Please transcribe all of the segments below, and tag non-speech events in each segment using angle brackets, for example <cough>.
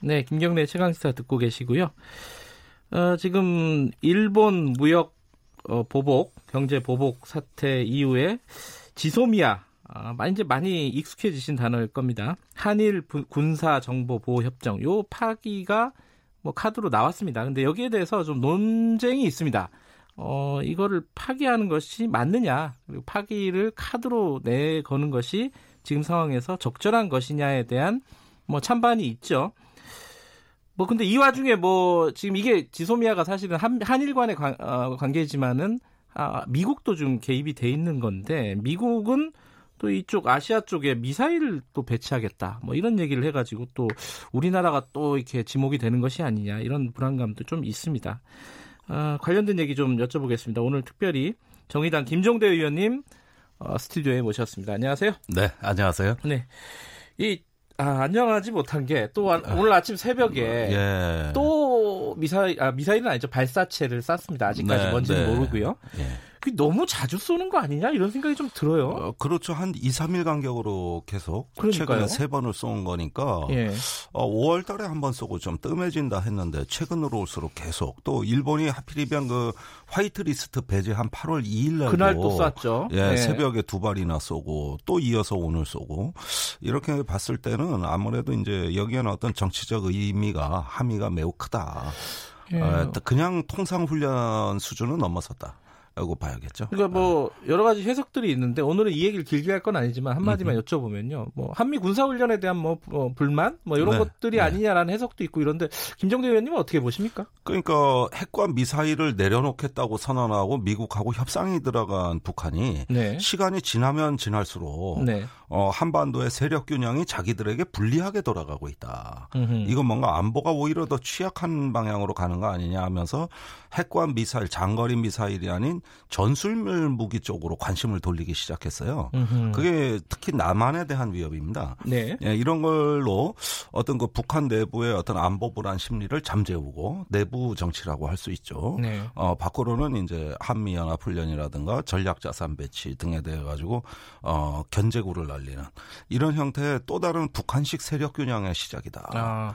네, 김경래 최강 시사 듣고 계시고요. 어, 지금 일본 무역 어, 보복, 경제 보복 사태 이후에 지소미아 아, 이제 많이 익숙해지신 단어일 겁니다. 한일 군사 정보 보호 협정 요 파기가 뭐 카드로 나왔습니다. 근데 여기에 대해서 좀 논쟁이 있습니다. 어, 이거를 파기하는 것이 맞느냐, 그리고 파기를 카드로 내거는 것이 지금 상황에서 적절한 것이냐에 대한 뭐 찬반이 있죠. 뭐 근데 이 와중에 뭐 지금 이게 지소미아가 사실은 한, 한일 간의 관, 어, 관계지만은 아, 미국도 좀 개입이 돼 있는 건데 미국은 또 이쪽 아시아 쪽에 미사일을 또 배치하겠다. 뭐 이런 얘기를 해가지고 또 우리나라가 또 이렇게 지목이 되는 것이 아니냐 이런 불안감도 좀 있습니다. 아, 관련된 얘기 좀 여쭤보겠습니다. 오늘 특별히 정의당 김종대 의원님 어, 스튜디오에 모셨습니다. 안녕하세요. 네, 안녕하세요. 네. 이 아, 안녕하지 못한 게또 오늘 아침 새벽에 예. 또 미사일 아 미사일은 아니죠 발사체를 쐈습니다. 아직까지 네, 뭔지는 네. 모르고요. 예. 너무 자주 쏘는 거 아니냐 이런 생각이 좀 들어요. 어, 그렇죠. 한 2, 3일 간격으로 계속 그러니까요. 최근에 세 번을 쏜 거니까 예. 어, 5월 달에 한 번 쏘고 좀 뜸해진다 했는데 최근으로 올수록 계속 또 일본이 하필이면 그 화이트 리스트 배제한 8월 2일 날도 그날 또 쐈죠. 예, 예, 새벽에 두 발이나 쏘고 또 이어서 오늘 쏘고 이렇게 봤을 때는 아무래도 이제 여기에는 어떤 정치적 의미가 함의가 매우 크다. 예. 어, 그냥 통상 훈련 수준은 넘어섰다. 라고 봐야겠죠. 그러니까 뭐 네. 여러 가지 해석들이 있는데 오늘은 이 얘기를 길게 할 건 아니지만 한마디만 음흠. 여쭤보면요. 뭐 한미 군사 훈련에 대한 뭐, 뭐 불만 뭐 이런 네. 것들이 네. 아니냐라는 해석도 있고 이런데 김정대 의원님은 어떻게 보십니까? 그러니까 핵과 미사일을 내려놓겠다고 선언하고 미국하고 협상이 들어간 북한이 네. 시간이 지나면 지날수록 네. 어, 한반도의 세력 균형이 자기들에게 불리하게 돌아가고 있다. 음흠. 이건 뭔가 안보가 오히려 더 취약한 방향으로 가는 거 아니냐 하면서 핵과 미사일, 장거리 미사일이 아닌 전술물 무기 쪽으로 관심을 돌리기 시작했어요. 음흠. 그게 특히 남한에 대한 위협입니다. 네. 예, 이런 걸로 어떤 그 북한 내부의 어떤 안보 불안 심리를 잠재우고 내부 정치라고 할 수 있죠. 네. 어, 밖으로는 이제 한미 연합 훈련이라든가 전략 자산 배치 등에 대해 가지고 어, 견제구를 날리는 이런 형태의 또 다른 북한식 세력 균형의 시작이다. 아.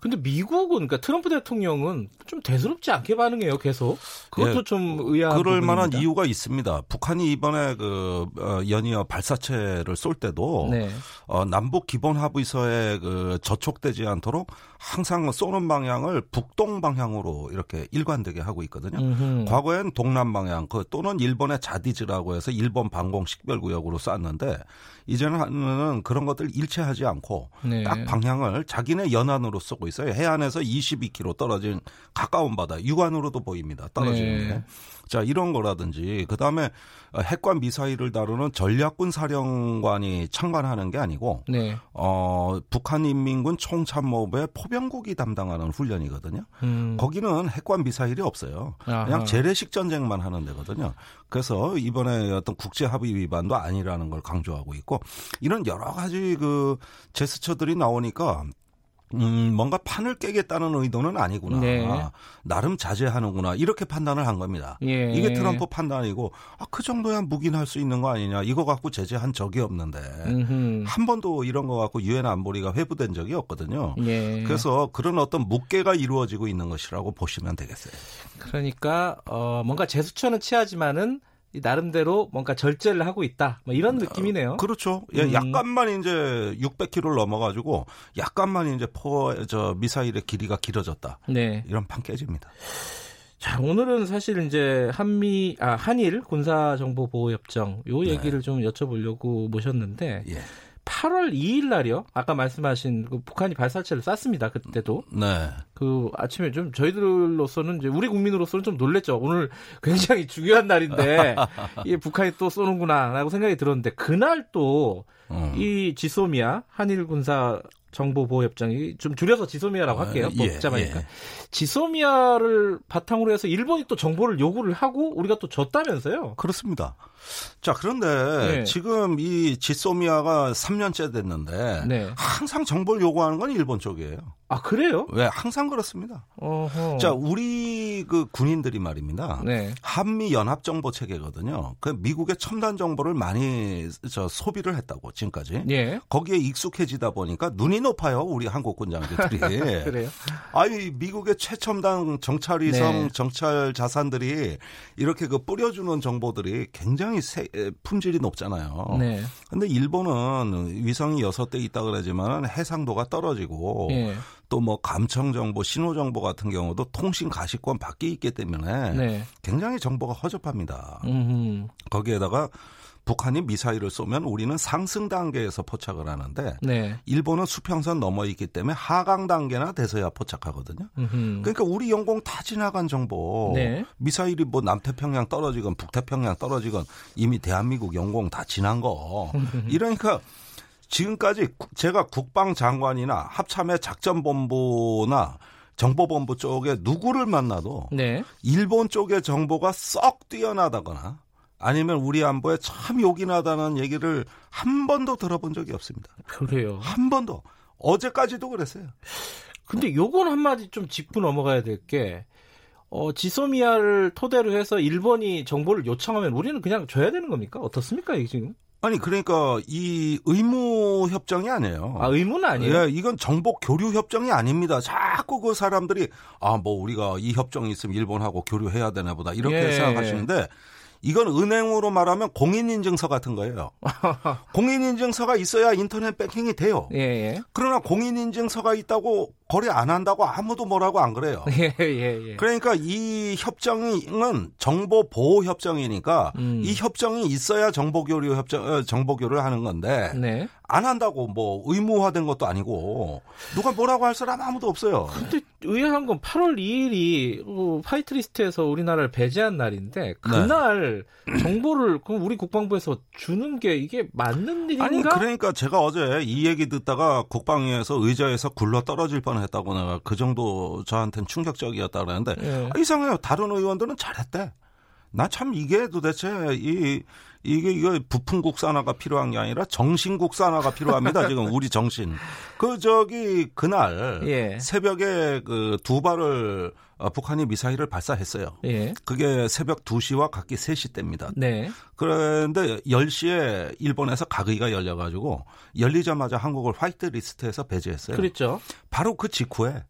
근데 미국은 그러니까 트럼프 대통령은 좀 대수롭지 않게 반응해요, 계속. 그것도 예, 좀 의아한 그럴. 만한 이유가 있습니다. 북한이 이번에 그 어, 연이어 발사체를 쏠 때도 네. 어, 남북 기본 합의서에 그 저촉되지 않도록 항상 쏘는 방향을 북동 방향으로 이렇게 일관되게 하고 있거든요. 음흠. 과거엔 동남 방향 그 또는 일본의 자디즈라고 해서 일본 방공 식별구역으로 쐈는데 이제는 그런 것들 일체하지 않고 네. 딱 방향을 자기네 연안으로 쏘고 있어요. 해안에서 22km 떨어진 가까운 바다 육안으로도 보입니다. 떨어지는 네. 게. 자, 이런 거라든지 그다음에 핵과 미사일을 다루는 전략군 사령관이 참관하는 게 아니고 네. 어, 북한 인민군 총참모부의 포병국이 담당하는 훈련이거든요. 음. 거기는 핵과 미사일이 없어요. 아하. 그냥 재래식 전쟁만 하는 데거든요. 그래서 이번에 어떤 국제 합의 위반도 아니라는 걸 강조하고 있고 이런 여러 가지 그 제스처들이 나오니까 음, 뭔가 판을 깨겠다는 의도는 아니구나. 네. 나름 자제하는구나. 이렇게 판단을 한 겁니다. 예. 이게 트럼프 판단이고, 아, 그 정도야 묵인할 수 있는 거 아니냐. 이거 갖고 제재한 적이 없는데, 음흠. 한 번도 이런 거 갖고 유엔 안보리가 회부된 적이 없거든요. 예. 그래서 그런 어떤 묵계가 이루어지고 있는 것이라고 보시면 되겠어요. 그러니까, 어, 뭔가 제스처는 취하지만은 나름대로 뭔가 절제를 하고 있다. 뭐 이런 어, 느낌이네요. 그렇죠. 예, 음. 약간만 이제 600km를 넘어가지고 약간만 이제 포, 저 미사일의 길이가 길어졌다. 네. 이런 판 깨집니다. 자, 오늘은 사실 이제 한미, 아, 한일 군사 정보 보호 협정 요 네. 얘기를 네. 좀 여쭤보려고 모셨는데. 예. 8월 2일 날이요. 아까 말씀하신 그 북한이 발사체를 쐈습니다. 그때도. 네. 그 아침에 좀 저희들로서는 이제 우리 국민으로서는 좀 놀랬죠. 오늘 굉장히 중요한 날인데 <laughs> 이 북한이 또 쏘는구나라고 생각이 들었는데 그날 또이 음. 지소미아 한일 군사 정보보호협정이 좀 줄여서 지소미아라고 아, 할게요. 뭐 예, 복잡하니까. 예. 지소미아를 바탕으로 해서 일본이 또 정보를 요구를 하고 우리가 또 줬다면서요? 그렇습니다. 자, 그런데 네. 지금 이 지소미아가 3년째 됐는데 네. 항상 정보를 요구하는 건 일본 쪽이에요. 아, 그래요? 왜? 항상 그렇습니다. 어허. 자, 우리 그 군인들이 말입니다. 네. 한미 연합 정보 체계거든요. 그 미국의 첨단 정보를 많이 저 소비를 했다고 지금까지. 예. 거기에 익숙해지다 보니까 눈이 높아요. 우리 한국 군장들이. <laughs> 그래요? 아니, 미국의 최첨단 정찰 위성 네. 정찰 자산들이 이렇게 그 뿌려주는 정보들이 굉장히 세, 품질이 높잖아요. 네. 근데 일본은 위성이 6대 있다 그러지만 해상도가 떨어지고 예. 또 뭐 감청 정보, 신호 정보 같은 경우도 통신 가시권 밖에 있기 때문에 네. 굉장히 정보가 허접합니다. 음흠. 거기에다가 북한이 미사일을 쏘면 우리는 상승 단계에서 포착을 하는데 네. 일본은 수평선 넘어 있기 때문에 하강 단계나 돼서야 포착하거든요. 음흠. 그러니까 우리 영공 다 지나간 정보 네. 미사일이 뭐 남태평양 떨어지건 북태평양 떨어지건 이미 대한민국 영공 다 지난 거 이러니까 지금까지 제가 국방장관이나 합참의 작전본부나 정보본부 쪽에 누구를 만나도 네. 일본 쪽의 정보가 썩 뛰어나다거나 아니면 우리 안보에 참 요긴하다는 얘기를 한 번도 들어본 적이 없습니다. 그래요? 한 번도. 어제까지도 그랬어요. 근데 요건 한마디 좀 짚고 넘어가야 될 게, 어, 지소미아를 토대로 해서 일본이 정보를 요청하면 우리는 그냥 줘야 되는 겁니까? 어떻습니까, 이게 지금? 아니 그러니까 이 의무 협정이 아니에요. 아 의무는 아니에요. 예, 이건 정보 교류 협정이 아닙니다. 자꾸 그 사람들이 아 뭐 우리가 이 협정이 있으면 일본하고 교류해야 되나 보다 이렇게 예. 생각하시는데 이건 은행으로 말하면 공인인증서 같은 거예요. <laughs> 공인인증서가 있어야 인터넷 뱅킹이 돼요. 예, 예. 그러나 공인인증서가 있다고 거래 안 한다고 아무도 뭐라고 안 그래요. <laughs> 예, 예, 예. 그러니까 이 협정은 정보 보호 협정이니까 음. 이 협정이 있어야 정보 교류 협정 어, 정보 교류를 하는 건데 네. 안 한다고 뭐 의무화된 것도 아니고 누가 뭐라고 할 사람 아무도 없어요. 근데 의아한 건 8월 2일이 어, 화이트리스트에서 우리나라를 배제한 날인데 그날 네. 정보를 그럼 우리 국방부에서 주는 게 이게 맞는 일인가? 아니 그러니까 제가 어제 이 얘기 듣다가 국방위에서 의자에서 굴러 떨어질 뻔 했다고 내가 그 정도 저한테는 충격적이었다 그러는데 예. 아, 이상해요. 다른 의원들은 잘했대. 나 참 이게 도대체 이 이게 이거 부품 국산화가 필요한 게 아니라 정신 국산화가 필요합니다. 지금 <laughs> 우리 정신. 그 저기 그날 예. 새벽에 그 두 발을 어, 북한이 미사일을 발사했어요. 예. 그게 새벽 2시와 각기 3시 때입니다. 네. 그런데 10시에 일본에서 각의가 열려가지고 열리자마자 한국을 화이트 리스트에서 배제했어요. 그렇죠. 바로 그 직후에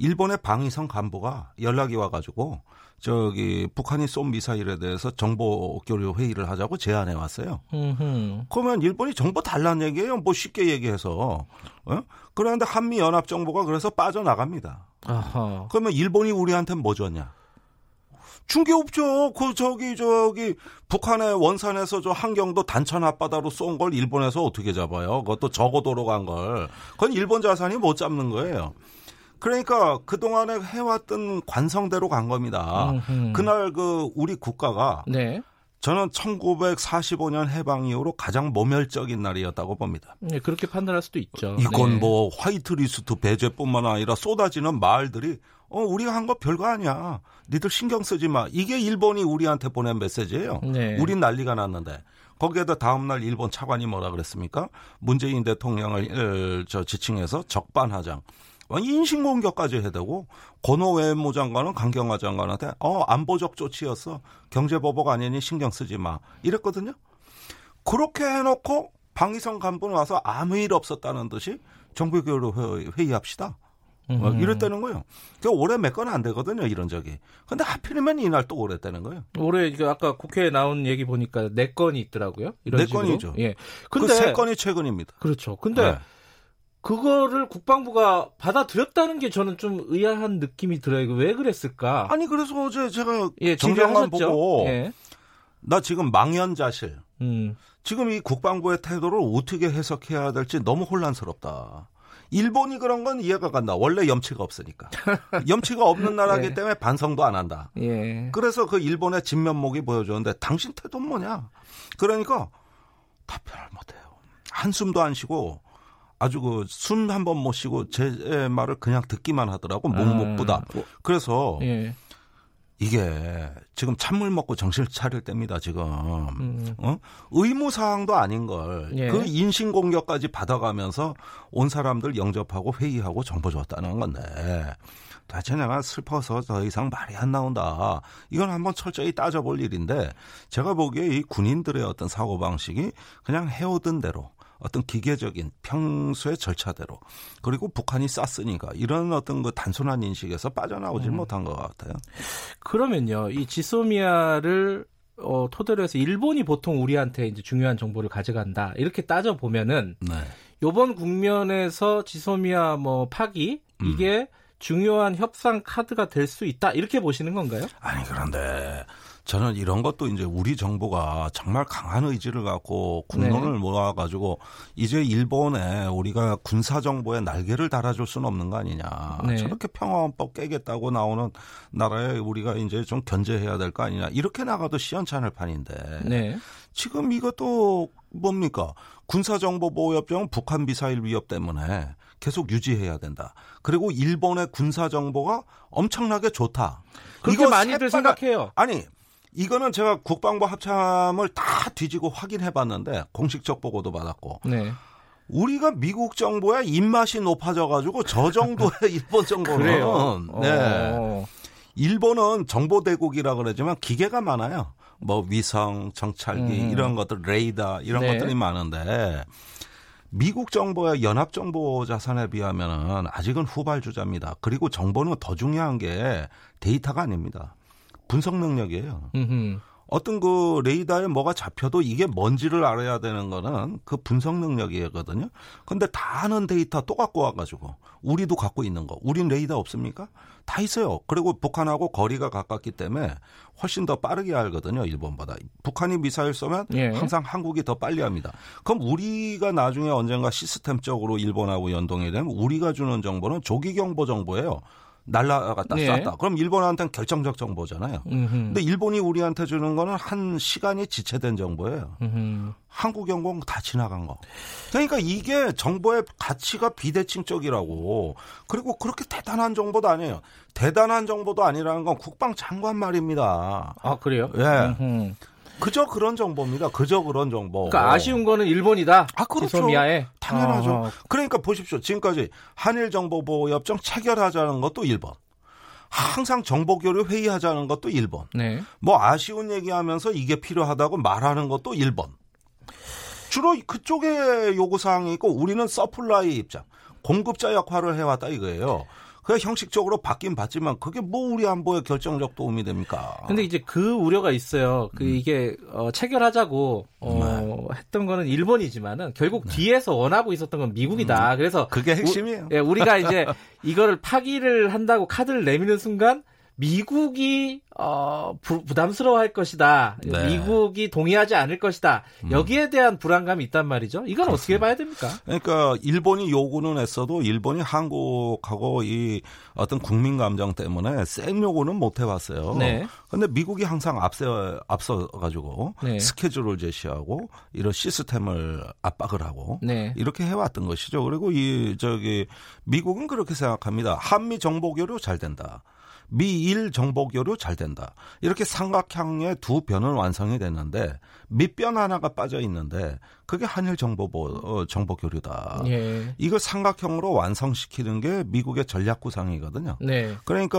일본의 방위성 간부가 연락이 와가지고 저기 북한이 쏜 미사일에 대해서 정보 교류 회의를 하자고 제안해 왔어요. 음흠. 그러면 일본이 정보 달라는 얘기예요. 뭐 쉽게 얘기해서. 어? 그런데 한미 연합 정보가 그래서 빠져나갑니다. 아하. 그러면 일본이 우리한테 뭐 줬냐? 준게 없죠. 그 저기 저기 북한의 원산에서 저 한경도 단천 앞바다로 쏜 걸 일본에서 어떻게 잡아요? 그것도 저고도로 간 걸. 그건 일본 자산이 못 잡는 거예요. 그러니까 그동안에 해왔던 관성대로 간 겁니다. 음흠. 그날 그 우리 국가가 네. 저는 1945년 해방 이후로 가장 모멸적인 날이었다고 봅니다. 네, 그렇게 판단할 수도 있죠. 이건 네. 뭐 화이트리스트 배제뿐만 아니라 쏟아지는 말들이 어 우리가 한 거 별거 아니야. 니들 신경 쓰지 마. 이게 일본이 우리한테 보낸 메시지예요. 네. 우린 난리가 났는데 거기에다 다음날 일본 차관이 뭐라 그랬습니까? 문재인 대통령을 저 지칭해서 적반하장. 인신 공격까지 해대고 권호 외무 장관은 강경화 장관한테 어 안보적 조치였어 경제보복 아니니 신경 쓰지 마 이랬거든요. 그렇게 해놓고 방위성 간부는 와서 아무 일 없었다는 듯이 정부교류 회의합시다. 음. 이랬다는 거예요. 그 올해 몇 건 안 되거든요, 이런 적이. 근데 하필이면 이날 또 오랬다는 거예요. 올해 아까 국회에 나온 얘기 보니까 네 건이 있더라고요. 이런 네 식으로. 건이죠. 예. 근데 그 세 건이 최근입니다. 그렇죠. 근데 네. 그거를 국방부가 받아들였다는 게 저는 좀 의아한 느낌이 들어요. 왜 그랬을까? 아니 그래서 어제 제가 예, 정경만 보고 예. 나 지금 망연자실. 음. 지금 이 국방부의 태도를 어떻게 해석해야 될지 너무 혼란스럽다. 일본이 그런 건 이해가 간다. 원래 염치가 없으니까. <laughs> 염치가 없는 나라기 예. 때문에 반성도 안 한다. 예. 그래서 그 일본의 진면목이 보여주는데 당신 태도는 뭐냐? 그러니까 답변을 못해요. 한숨도 안 쉬고 아주 그 숨 한 번 못 쉬고 제 말을 그냥 듣기만 하더라고 묵묵부다. 아, 뭐, 그래서 예. 이게 지금 찬물 먹고 정신 차릴 때입니다, 지금. 음. 어? 의무 사항도 아닌 걸. 예. 그 인신 공격까지 받아가면서 온 사람들 영접하고 회의하고 정보 줬다는 건데. 대체 내가 슬퍼서 더 이상 말이 안 나온다. 이건 한번 철저히 따져볼 일인데 제가 보기에 이 군인들의 어떤 사고방식이 그냥 해오던 대로 어떤 기계적인 평소의 절차대로 그리고 북한이 쐈으니까 이런 어떤 그 단순한 인식에서 빠져나오질 음. 못한 것 같아요. 그러면요, 이 지소미아를 어, 토대로 해서 일본이 보통 우리한테 이제 중요한 정보를 가져간다 이렇게 따져 보면은 네. 요번 국면에서 지소미아 뭐 파기 이게 음. 중요한 협상 카드가 될 수 있다 이렇게 보시는 건가요? 아니 그런데 저는 이런 것도 이제 우리 정부가 정말 강한 의지를 갖고 국론을 네. 모아가지고 이제 일본에 우리가 군사 정보에 날개를 달아줄 수는 없는 거 아니냐. 네. 저렇게 평화헌법 깨겠다고 나오는 나라에 우리가 이제 좀 견제해야 될 거 아니냐. 이렇게 나가도 시원찮을 판인데. 네. 지금 이것도 뭡니까? 군사정보보호협정은 북한 미사일 위협 때문에 계속 유지해야 된다. 그리고 일본의 군사정보가 엄청나게 좋다. 그렇게 많이들 생각해요. 아니 이거는 제가 국방부 합참을 다 뒤지고 확인해 봤는데 공식적 보고도 받았고. 네. 우리가 미국 정부의 입맛이 높아져 가지고 저 정도의 <laughs> 일본 정보는 네. 어. 일본은 정보 대국이라 그러지만 기계가 많아요. 뭐 위성, 정찰기 음. 이런 것들 레이더 이런 네. 것들이 많은데 미국 정보의 연합 정보 자산에 비하면은 아직은 후발주자입니다. 그리고 정보는 더 중요한 게 데이터가 아닙니다. 분석 능력이에요. 음흠. 어떤 그 레이더에 뭐가 잡혀도 이게 뭔지를 알아야 되는 거는 그 분석 능력이거든요. 근데 다 아는 데이터 또 갖고 와가지고 우리도 갖고 있는 거. 우린 레이더 없습니까? 다 있어요. 그리고 북한하고 거리가 가깝기 때문에 훨씬 더 빠르게 알거든요. 일본보다. 북한이 미사일 쏘면 예. 항상 한국이 더 빨리 합니다. 그럼 우리가 나중에 언젠가 시스템적으로 일본하고 연동이 되면 우리가 주는 정보는 조기 경보 정보예요. 날라갔다 네. 쐈다. 그럼 일본한테는 결정적 정보잖아요. 음흠. 근데 일본이 우리한테 주는 거는 한 시간이 지체된 정보예요. 음흠. 한국 연공 다 지나간 거. 그러니까 이게 정보의 가치가 비대칭적이라고. 그리고 그렇게 대단한 정보도 아니에요. 대단한 정보도 아니라는 건 국방장관 말입니다. 아 그래요? 예. 음흠. 그저 그런 정보입니다. 그저 그런 정보. 그러니까 아쉬운 거는 일본이다. 아, 그렇죠. 미아에 당연하죠. 어. 그러니까 보십시오. 지금까지 한일 정보보호협정 체결하자는 것도 일본. 항상 정보 교류 회의하자는 것도 일본. 네. 뭐 아쉬운 얘기하면서 이게 필요하다고 말하는 것도 일본. 주로 그쪽에 요구 사항이 있고 우리는 서플라이 입장, 공급자 역할을 해왔다 이거예요. 그 형식적으로 바뀐 봤지만 그게 뭐 우리 안보에 결정적 도움이 됩니까? 근데 이제 그 우려가 있어요. 그 음. 이게 어, 체결하자고 어, 네. 했던 거는 일본이지만은 결국 네. 뒤에서 원하고 있었던 건 미국이다. 음. 그래서 그게 핵심이에요. 우, 예, 우리가 이제 <laughs> 이거를 파기를 한다고 카드를 내미는 순간 미국이 어, 부, 담스러워할 것이다. 네. 미국이 동의하지 않을 것이다. 음. 여기에 대한 불안감이 있단 말이죠. 이건 그렇습니다. 어떻게 봐야 됩니까? 그러니까 일본이 요구는 했어도 일본이 한국하고 이 어떤 국민 감정 때문에 센 요구는 못 해봤어요. 네. 근데 미국이 항상 앞서 앞서 가지고 네. 스케줄을 제시하고 이런 시스템을 압박을 하고 네. 이렇게 해왔던 것이죠. 그리고 이 저기 미국은 그렇게 생각합니다. 한미 정보 교류 잘 된다. 미일 정보 교류 잘 된다. 이렇게 삼각형의 두 변은 완성이 됐는데 밑변 하나가 빠져 있는데 그게 한일 정보 어, 정보 교류다. 예. 이걸 삼각형으로 완성시키는 게 미국의 전략 구상이거든요. 네. 그러니까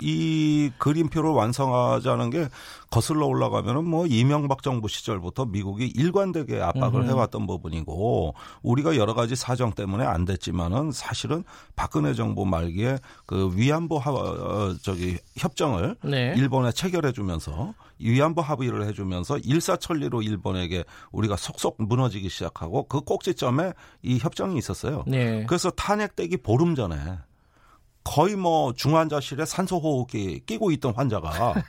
이 그림표를 완성하자는 게 거슬러 올라가면은 뭐 이명박 정부 시절부터 미국이 일관되게 압박을 음흠. 해왔던 부분이고 우리가 여러 가지 사정 때문에 안 됐지만은 사실은 박근혜 정부 말기에 그 위안부 하, 어, 저기 협정을 네. 일본에 체결해 주면서 위안부 합의를 해주면서 일사천리로 일본에게 우리가 속속 무너지기 시작하고 그 꼭지점에 이 협정이 있었어요. 네. 그래서 탄핵되기 보름 전에 거의 뭐 중환자실에 산소호흡기 끼고 있던 환자가 <laughs>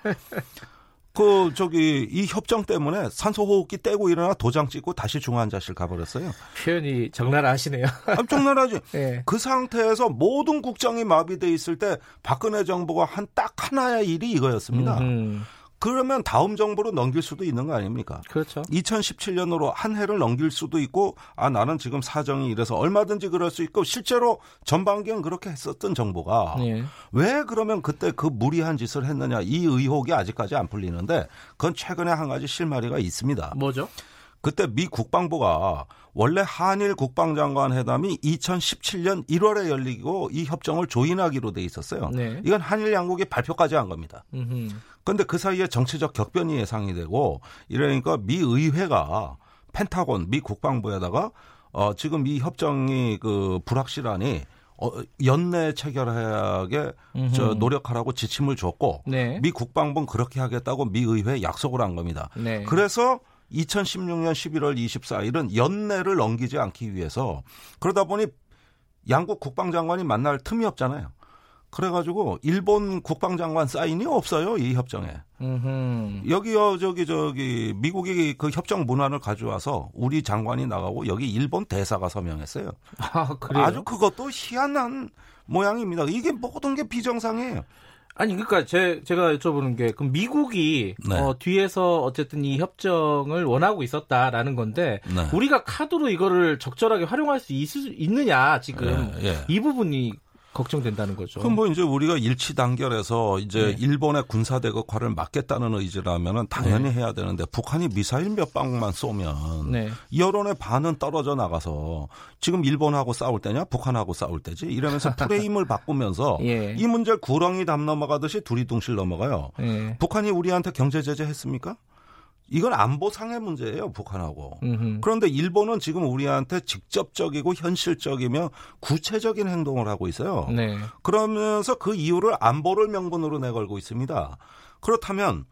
그 저기 이 협정 때문에 산소호흡기 떼고 일어나 도장 찍고 다시 중환자실 가버렸어요. 표현이 적나라하시네요. 아, 적나라하지. <laughs> 네. 그 상태에서 모든 국정이 마비돼 있을 때 박근혜 정부가 한 딱 하나의 일이 이거였습니다. 음흠. 그러면 다음 정부로 넘길 수도 있는 거 아닙니까? 그렇죠. 2017년으로 한 해를 넘길 수도 있고 아 나는 지금 사정이 이래서 얼마든지 그럴 수 있고 실제로 전반기엔 그렇게 했었던 정부가 네. 왜 그러면 그때 그 무리한 짓을 했느냐 이 의혹이 아직까지 안 풀리는데 그건 최근에 한 가지 실마리가 있습니다. 뭐죠? 그때 미 국방부가 원래 한일 국방장관 회담이 2017년 1월에 열리고 이 협정을 조인하기로 돼 있었어요. 네. 이건 한일 양국이 발표까지 한 겁니다. 그런데 그 사이에 정치적 격변이 예상이 되고 이러니까 미 의회가 펜타곤 미 국방부에다가 어 지금 이 협정이 그 불확실하니 어, 연내 체결하게 저 노력하라고 지침을 줬고 네. 미 국방부는 그렇게 하겠다고 미 의회에 약속을 한 겁니다. 네. 그래서 2016년 11월 24일은 연내를 넘기지 않기 위해서 그러다 보니 양국 국방장관이 만날 틈이 없잖아요. 그래가지고 일본 국방장관 사인이 없어요 이 협정에. 여기요 저기 저기 미국이 그 협정 문안을 가져와서 우리 장관이 나가고 여기 일본 대사가 서명했어요. 아? 아주 그것도 희한한 모양입니다. 이게 모든 게 비정상이에요. 아니 그러니까 제 제가 여쭤보는 게 그럼 미국이 네. 어, 뒤에서 어쨌든 이 협정을 원하고 있었다라는 건데 네. 우리가 카드로 이거를 적절하게 활용할 수 있, 있느냐 지금 예, 예. 이 부분이 걱정된다는 거죠. 그럼 뭐 이제 우리가 일치 단결해서 이제 네. 일본의 군사 대극화를 막겠다는 의지라면은 당연히 네. 해야 되는데 북한이 미사일 몇 방만 쏘면 네. 여론의 반은 떨어져 나가서 지금 일본하고 싸울 때냐 북한하고 싸울 때지 이러면서 프레임을 <laughs> 바꾸면서 예. 이 문제 구렁이 담 넘어가듯이 둘이 둥실 넘어가요. 예. 북한이 우리한테 경제 제재 했습니까? 이건 안보상의 문제예요, 북한하고. 음흠. 그런데 일본은 지금 우리한테 직접적이고 현실적이며 구체적인 행동을 하고 있어요. 네. 그러면서 그 이유를 안보를 명분으로 내걸고 있습니다. 그렇다면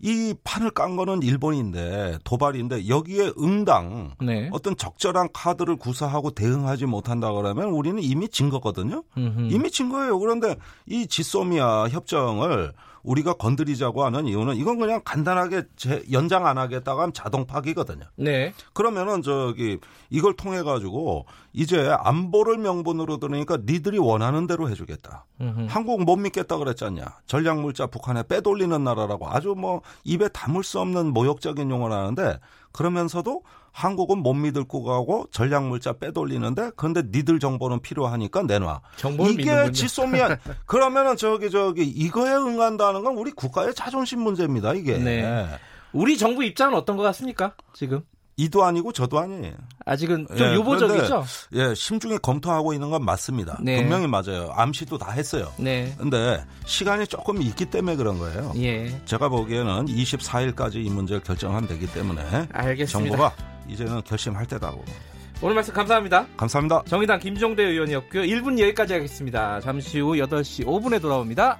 이 판을 깐 거는 일본인데 도발인데 여기에 응당 네. 어떤 적절한 카드를 구사하고 대응하지 못한다 그러면 우리는 이미 진 거거든요. 음흠. 이미 진 거예요. 그런데 이 지소미아 협정을 우리가 건드리자고 하는 이유는 이건 그냥 간단하게 제, 연장 안 하겠다고 하면 자동 파기거든요. 네. 그러면은 저기 이걸 통해 가지고 이제 안보를 명분으로 들으니까 니들이 원하는 대로 해주겠다. 음흠. 한국 못 믿겠다 그랬잖냐. 전략물자 북한에 빼돌리는 나라라고 아주 뭐 입에 담을 수 없는 모욕적인 용어를 하는데 그러면서도 한국은 못 믿을 거고 전략 물자 빼돌리는데 그런데 니들 정보는 필요하니까 내놔. 이게 지소미아 <laughs> 그러면은 저기 저기 이거에 응한다는 건 우리 국가의 자존심 문제입니다. 이게. 네. 우리 정부 입장은 어떤 것 같습니까? 지금? 이도 아니고 저도 아니에요. 아직은 좀 예, 유보적이죠? 예, 심중에 검토하고 있는 건 맞습니다. 네. 분명히 맞아요. 암시도 다 했어요. 네. 근데 시간이 조금 있기 때문에 그런 거예요. 예. 제가 보기에는 24일까지 이 문제를 결정하면 되기 때문에 알겠습니다. 정부가 이제는 결심할 때다고. 오늘 말씀 감사합니다. 감사합니다. 정의당 김종대 의원이었고요. 1분 여기까지 하겠습니다. 잠시 후 8시 5분에 돌아옵니다.